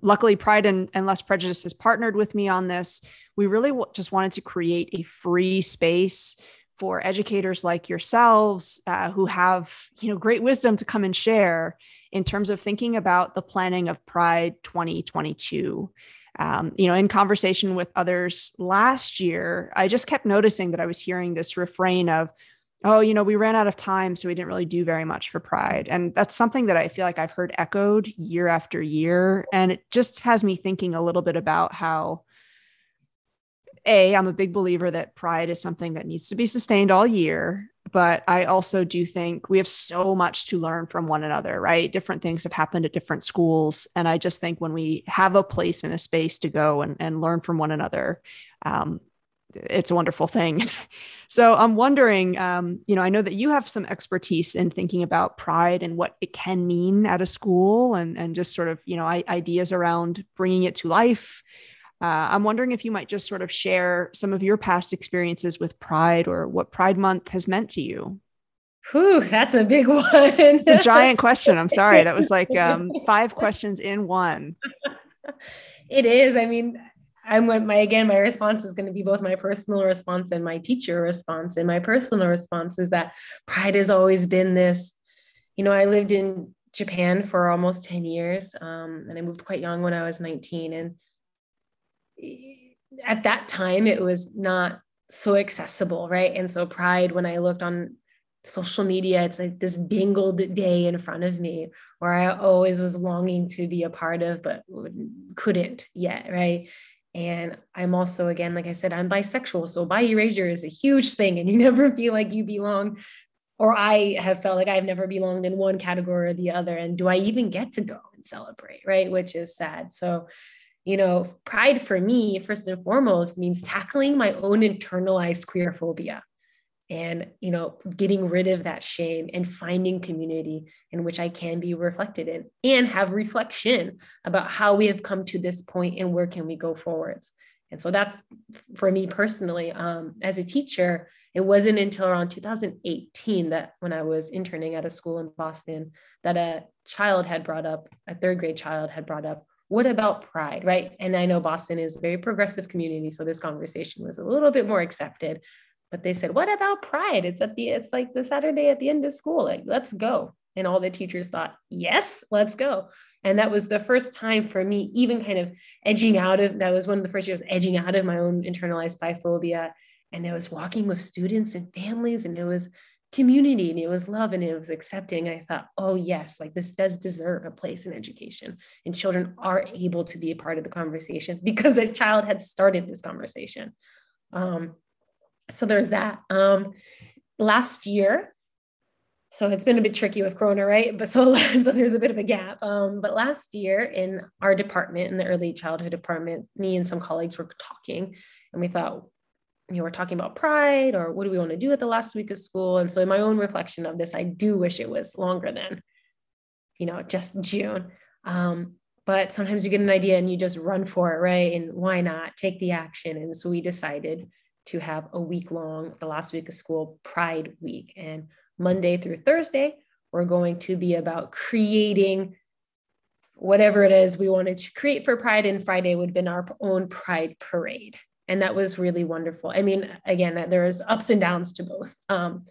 luckily pride and, and less prejudice has partnered with me on this we really w- just wanted to create a free space for educators like yourselves uh, who have you know great wisdom to come and share in terms of thinking about the planning of pride 2022 um, you know in conversation with others last year i just kept noticing that i was hearing this refrain of oh, you know, we ran out of time, so we didn't really do very much for Pride. And that's something that I feel like I've heard echoed year after year. And it just has me thinking a little bit about how. A, I'm a big believer that pride is something that needs to be sustained all year, but I also do think we have so much to learn from one another, right? Different things have happened at different schools. And I just think when we have a place and a space to go and, and learn from one another, um, it's a wonderful thing. so I'm wondering, um, you know, I know that you have some expertise in thinking about pride and what it can mean at a school and, and just sort of, you know, ideas around bringing it to life. Uh, I'm wondering if you might just sort of share some of your past experiences with Pride or what Pride Month has meant to you. Whew, that's a big one. it's a giant question. I'm sorry. That was like um, five questions in one. It is. I mean, I'm my again, my response is going to be both my personal response and my teacher response. And my personal response is that pride has always been this, you know, I lived in Japan for almost 10 years. Um, and I moved quite young when I was 19. And at that time it was not so accessible right? And so pride when i looked on social media it's like this dangled day in front of me where i always was longing to be a part of but couldn't yet right? And i'm also again like i said i'm bisexual so bi erasure is a huge thing and you never feel like you belong or i have felt like i've never belonged in one category or the other and do i even get to go and celebrate right? Which is sad. So you know, pride for me, first and foremost, means tackling my own internalized queer phobia and, you know, getting rid of that shame and finding community in which I can be reflected in and have reflection about how we have come to this point and where can we go forwards. And so that's for me personally, um, as a teacher, it wasn't until around 2018 that when I was interning at a school in Boston that a child had brought up, a third grade child had brought up, what about pride right? And i know boston is a very progressive community so this conversation was a little bit more accepted but they said what about pride? It's at the it's like the saturday at the end of school like let's go. And all the teachers thought yes let's go. And that was the first time for me even kind of edging out of that was one of the first years edging out of my own internalized biphobia. And i was walking with students and families and it was community and it was love and it was accepting. I thought, oh, yes, like this does deserve a place in education. And children are able to be a part of the conversation because a child had started this conversation. Um, so there's that. Um, last year, so it's been a bit tricky with Corona, right? But so, so there's a bit of a gap. Um, but last year in our department, in the early childhood department, me and some colleagues were talking, and we thought, you know, we're talking about pride or what do we want to do at the last week of school. And so in my own reflection of this, I do wish it was longer than, you know, just June. Um, but sometimes you get an idea and you just run for it, right? And why not take the action? And so we decided to have a week long, the last week of school, Pride Week. And Monday through Thursday, we're going to be about creating whatever it is we wanted to create for Pride. And Friday would have been our own Pride Parade and that was really wonderful. I mean again there's ups and downs to both um,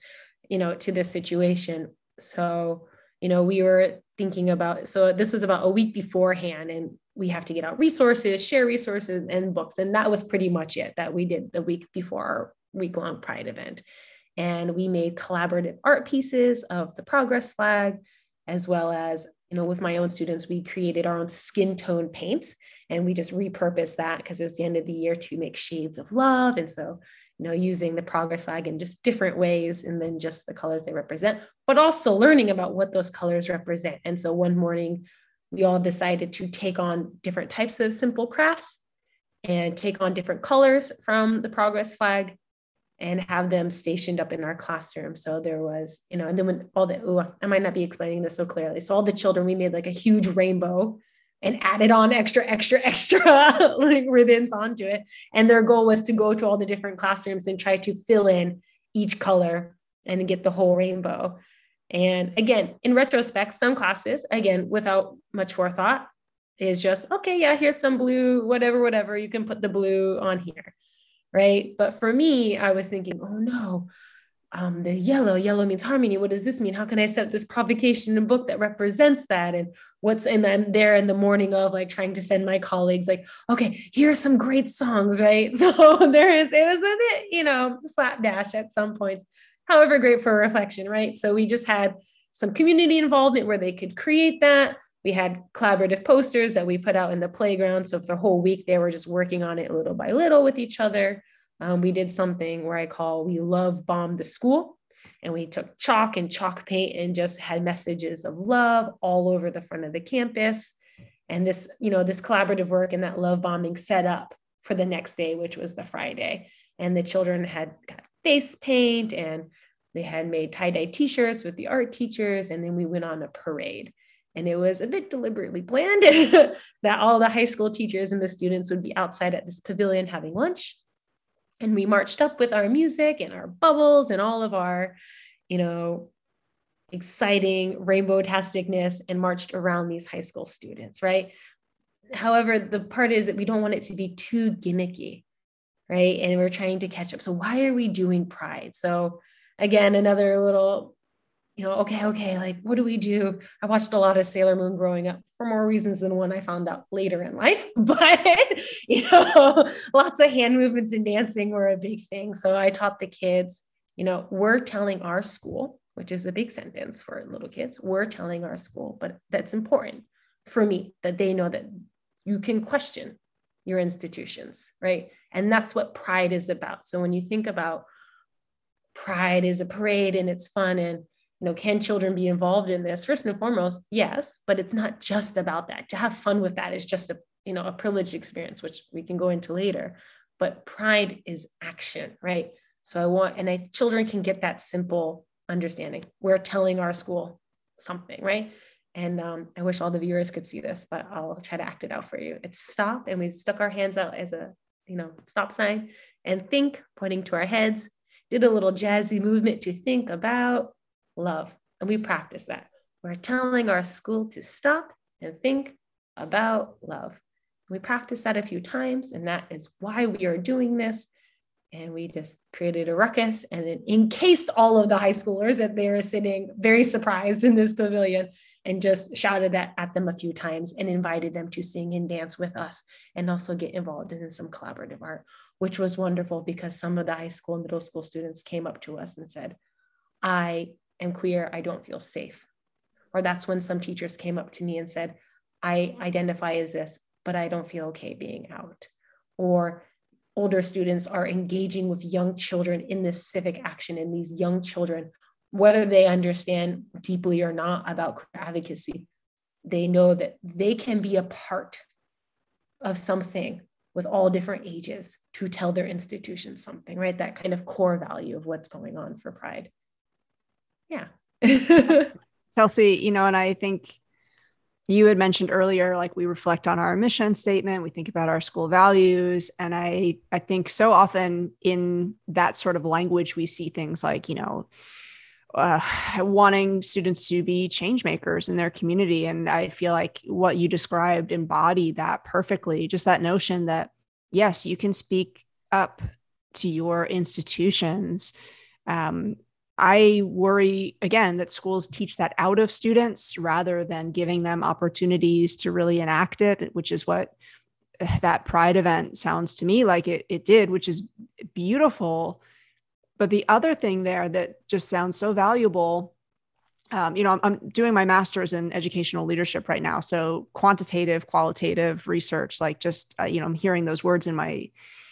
you know to this situation. So you know we were thinking about so this was about a week beforehand and we have to get out resources share resources and books. And that was pretty much it that we did the week before our week long pride event. And we made collaborative art pieces of the progress flag as well as you know with my own students we created our own skin tone paints and we just repurpose that because it's the end of the year to make shades of love and so you know using the progress flag in just different ways and then just the colors they represent but also learning about what those colors represent and so one morning we all decided to take on different types of simple crafts and take on different colors from the progress flag and have them stationed up in our classroom. So there was, you know, and then when all the, ooh, I might not be explaining this so clearly. So all the children, we made like a huge rainbow and added on extra, extra, extra like ribbons onto it. And their goal was to go to all the different classrooms and try to fill in each color and get the whole rainbow. And again, in retrospect, some classes, again, without much forethought, is just, okay, yeah, here's some blue, whatever, whatever. You can put the blue on here. Right. But for me, I was thinking, oh no, um, the yellow, yellow means harmony. What does this mean? How can I set this provocation in a book that represents that? And what's and I'm there in the morning of like trying to send my colleagues like, okay, here are some great songs, right? So there is it was a bit, you know, slapdash at some points. However, great for reflection, right? So we just had some community involvement where they could create that. We had collaborative posters that we put out in the playground. So for the whole week, they were just working on it little by little with each other. Um, we did something where I call We Love Bomb the School. and we took chalk and chalk paint and just had messages of love all over the front of the campus. And this you know this collaborative work and that love bombing set up for the next day which was the friday. And the children had got face paint and they had made tie-dye t-shirts with the art teachers. And then we went on a parade. And it was a bit deliberately planned that all the high school teachers and the students would be outside at this pavilion having lunch and we mm-hmm. marched up with our music and our bubbles and all of our you know exciting rainbow tasticness and marched around these high school students right? However the part is that we don't want it to be too gimmicky right? And we're trying to catch up. So why are we doing pride? So again another little you know okay okay like what do we do? I watched a lot of sailor moon growing up for more reasons than one i found out later in life but you know lots of hand movements and dancing were a big thing so i taught the kids you know we're telling our school which is a big sentence for little kids we're telling our school but that's important for me that they know that you can question your institutions right? And that's what pride is about. So when you think about pride is a parade and it's fun and know can children be involved in this? First and foremost yes but it's not just about that. To have fun with that is just a you know a privileged experience which we can go into later. But pride is action right? So i want and I, children can get that simple understanding. We're telling our school something right? And um, i wish all the viewers could see this but i'll try to act it out for you. It's stop and we stuck our hands out as a you know stop sign and think pointing to our heads did a little jazzy movement to think about love. And we practice that. We're telling our school to stop and think about love. We practice that a few times, and that is why we are doing this. And we just created a ruckus and it encased all of the high schoolers that they were sitting very surprised in this pavilion and just shouted at, at them a few times and invited them to sing and dance with us and also get involved in some collaborative art which was wonderful because some of the high school and middle school students came up to us and said, I am queer, I don't feel safe. Or that's when some teachers came up to me and said, I identify as this, but I don't feel okay being out. Or older students are engaging with young children in this civic action, and these young children, whether they understand deeply or not about advocacy, they know that they can be a part of something with all different ages to tell their institution something, right? That kind of core value of what's going on for Pride. Yeah. Chelsea, you know, and I think you had mentioned earlier like we reflect on our mission statement we think about our school values and i i think so often in that sort of language we see things like you know uh, wanting students to be change makers in their community. And I feel like what you described embodied that perfectly. Just that notion that, yes, you can speak up to your institutions. Um, I worry again that schools teach that out of students rather than giving them opportunities to really enact it, which is what that pride event sounds to me like it, it did, which is beautiful but the other thing there that just sounds so valuable, um, you know, I'm, I'm, doing my master's in educational leadership right now. So quantitative, qualitative research, like just, uh, you know, I'm hearing those words in my,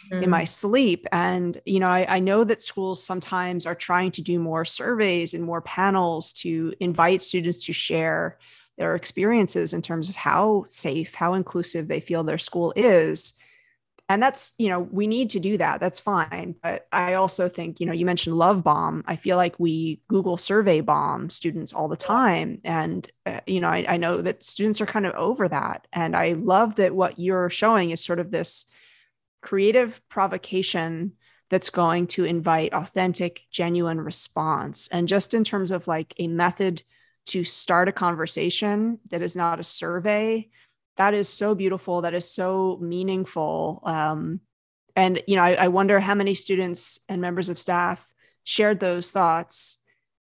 mm. in my sleep. And, you know, I, I know that schools sometimes are trying to do more surveys and more panels to invite students to share their experiences in terms of how safe, how inclusive they feel their school is and that's you know we need to do that that's fine but i also think you know you mentioned love bomb i feel like we google survey bomb students all the time and uh, you know I, I know that students are kind of over that and i love that what you're showing is sort of this creative provocation that's going to invite authentic genuine response. And just in terms of like a method to start a conversation that is not a survey that is so beautiful that is so meaningful. Um, and you know I, I, wonder how many students and members of staff shared those thoughts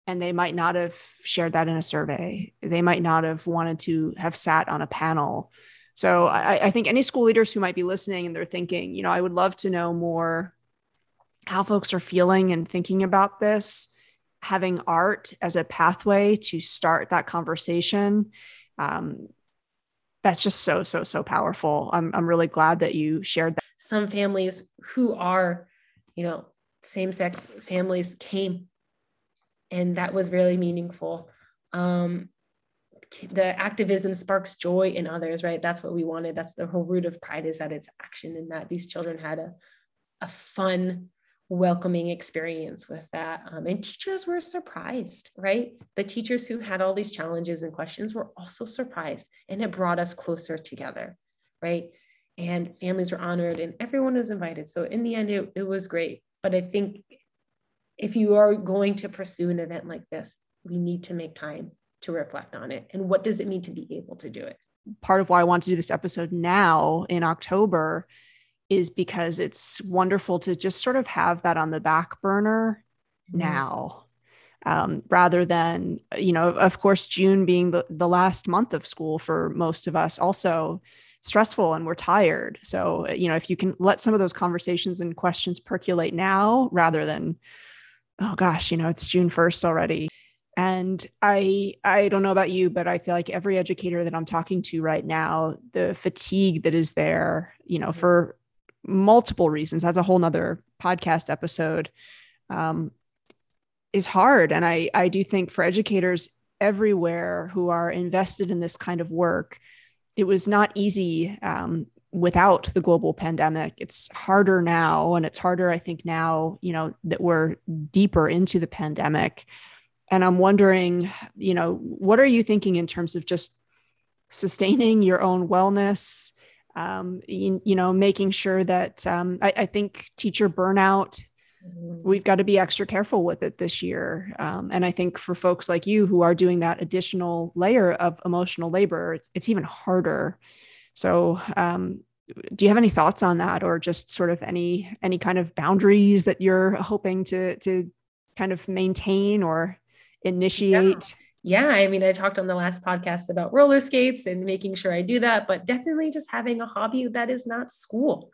and they might not have shared that in a survey. They might not have wanted to have sat on a panel so I, I think any school leaders who might be listening and they're thinking you know i would love to know more how folks are feeling and thinking about this having art as a pathway to start that conversation um, that's just so so so powerful i'm i'm really glad that you shared that some families who are you know same sex families came and that was really meaningful. Um, the activism sparks joy in others, right? That's what we wanted. That's the whole root of pride is that it's action and that these children had a, a fun, welcoming experience with that. Um, and teachers were surprised, right? The teachers who had all these challenges and questions were also surprised, and it brought us closer together, right? And families were honored and everyone was invited. So in the end, it, it was great. But I think if you are going to pursue an event like this, we need to make time to reflect on it. And what does it mean to be able to do it? Part of why I want to do this episode now in October is because it's wonderful to just sort of have that on the back burner mm-hmm. now. Um, rather than, you know, of course, June being the, the last month of school for most of us, also stressful and we're tired. So, you know, if you can let some of those conversations and questions percolate now rather than, oh gosh, you know, it's June 1st already. And I I don't know about you, but I feel like every educator that I'm talking to right now, the fatigue that is there, you know, for multiple reasons. That's a whole nother podcast episode. Um, is hard. And I I do think for educators everywhere who are invested in this kind of work, it was not easy um, without the global pandemic. It's harder now, and it's harder, I think, now, you know, that we're deeper into the pandemic. And I'm wondering, you know, what are you thinking in terms of just sustaining your own wellness? Um, you, you, know, making sure that um, I, I, think teacher burnout, mm-hmm. we've got to be extra careful with it this year. Um, and I think for folks like you who are doing that additional layer of emotional labor, it's, it's even harder. So, um, do you have any thoughts on that, or just sort of any any kind of boundaries that you're hoping to to kind of maintain or initiate? Yeah. yeah. I mean, I talked on the last podcast about roller skates and making sure I do that, but definitely just having a hobby that is not school.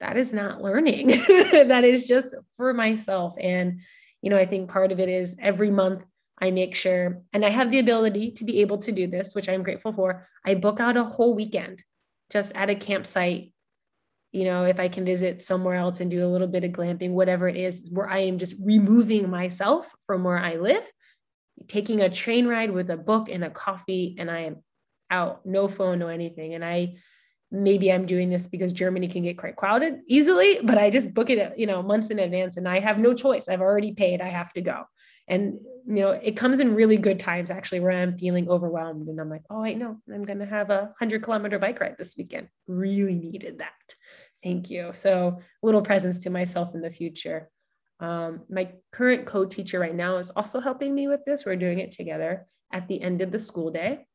That is not learning. that is just for myself. And, you know, I think part of it is every month I make sure, and I have the ability to be able to do this, which I'm grateful for. I book out a whole weekend just at a campsite you know, if I can visit somewhere else and do a little bit of glamping, whatever it is, where I am just removing myself from where I live, taking a train ride with a book and a coffee, and I am out, no phone, no anything. And I maybe I'm doing this because Germany can get quite crowded easily, but I just book it, you know, months in advance and I have no choice. I've already paid, I have to go. And, you know, it comes in really good times actually where I'm feeling overwhelmed and I'm like, oh, I know I'm going to have a hundred kilometer bike ride this weekend. Really needed that. Thank you. So, little presents to myself in the future. Um, my current co teacher right now is also helping me with this. We're doing it together at the end of the school day.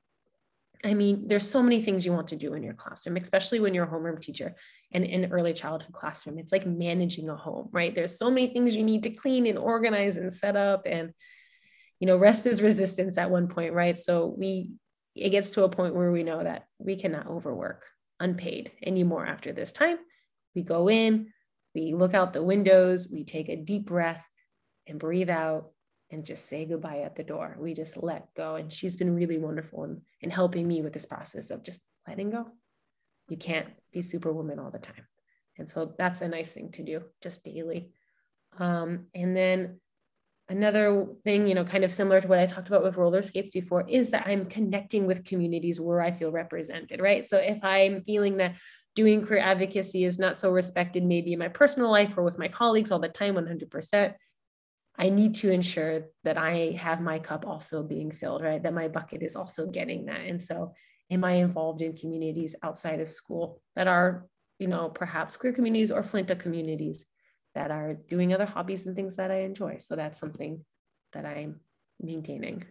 I mean, there's so many things you want to do in your classroom, especially when you're a homeroom teacher and in early childhood classroom. It's like managing a home, right? There's so many things you need to clean and organize and set up. And, you know, rest is resistance at one point, right? So we, it gets to a point where we know that we cannot overwork unpaid anymore after this time. We go in, we look out the windows, we take a deep breath and breathe out and just say goodbye at the door. We just let go. And she's been really wonderful in, in helping me with this process of just letting go. You can't be superwoman all the time. And so that's a nice thing to do just daily. Um, and then another thing, you know, kind of similar to what I talked about with roller skates before, is that I'm connecting with communities where I feel represented, right? So if I'm feeling that doing queer advocacy is not so respected maybe in my personal life or with my colleagues all the time 100% i need to ensure that i have my cup also being filled right? That my bucket is also getting that. And so am i involved in communities outside of school that are you know perhaps queer communities or flinta communities that are doing other hobbies and things that i enjoy? So that's something that i'm maintaining.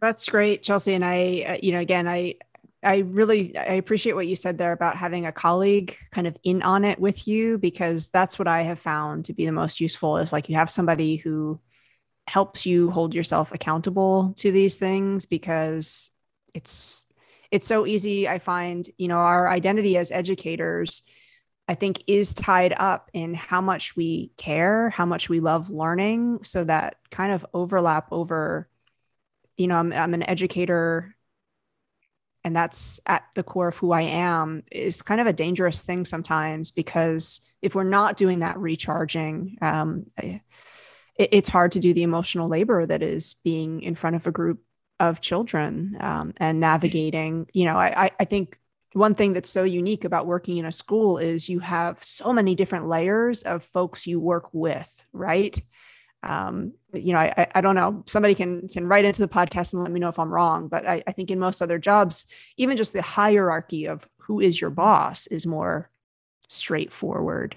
That's great chelsea. And i uh, you know again i I really I appreciate what you said there about having a colleague kind of in on it with you because that's what I have found to be the most useful is like you have somebody who helps you hold yourself accountable to these things because it's it's so easy I find you know our identity as educators I think is tied up in how much we care, how much we love learning so that kind of overlap over you know I'm, I'm an educator and that's at the core of who I am is kind of a dangerous thing sometimes because if we're not doing that recharging, um, it, it, it's hard to do the emotional labor that is being in front of a group of children um, and navigating. You know, I, I think one thing that's so unique about working in a school is you have so many different layers of folks you work with, right? Um, you know, I, I don't know. Somebody can can write into the podcast and let me know if I'm wrong, but I, I think in most other jobs, even just the hierarchy of who is your boss is more straightforward.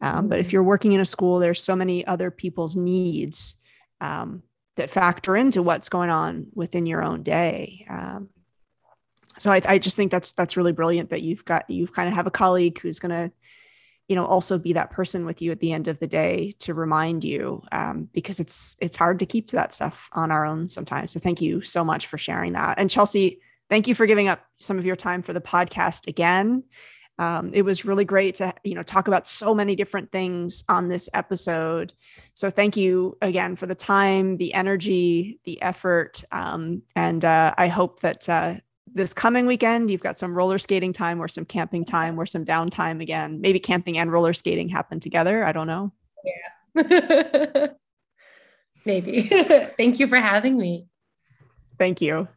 Um, but if mm-hmm. you're working in a school, there's so many other people's needs um, that factor into what's going on within your own day. Um, so I, I, just think that's that's really brilliant that you've got you kind of have a colleague who's going to you know also be that person with you at the end of the day to remind you um, because it's it's hard to keep to that stuff on our own sometimes. So thank you so much for sharing that. And chelsea thank you for giving up some of your time for the podcast again. Um, it was really great to you know talk about so many different things on this episode. So thank you again for the time the energy the effort um, and uh, i hope that uh, this coming weekend, you've got some roller skating time or some camping time or some downtime again. Maybe camping and roller skating happen together. I don't know. Yeah. Maybe. Thank you for having me. Thank you.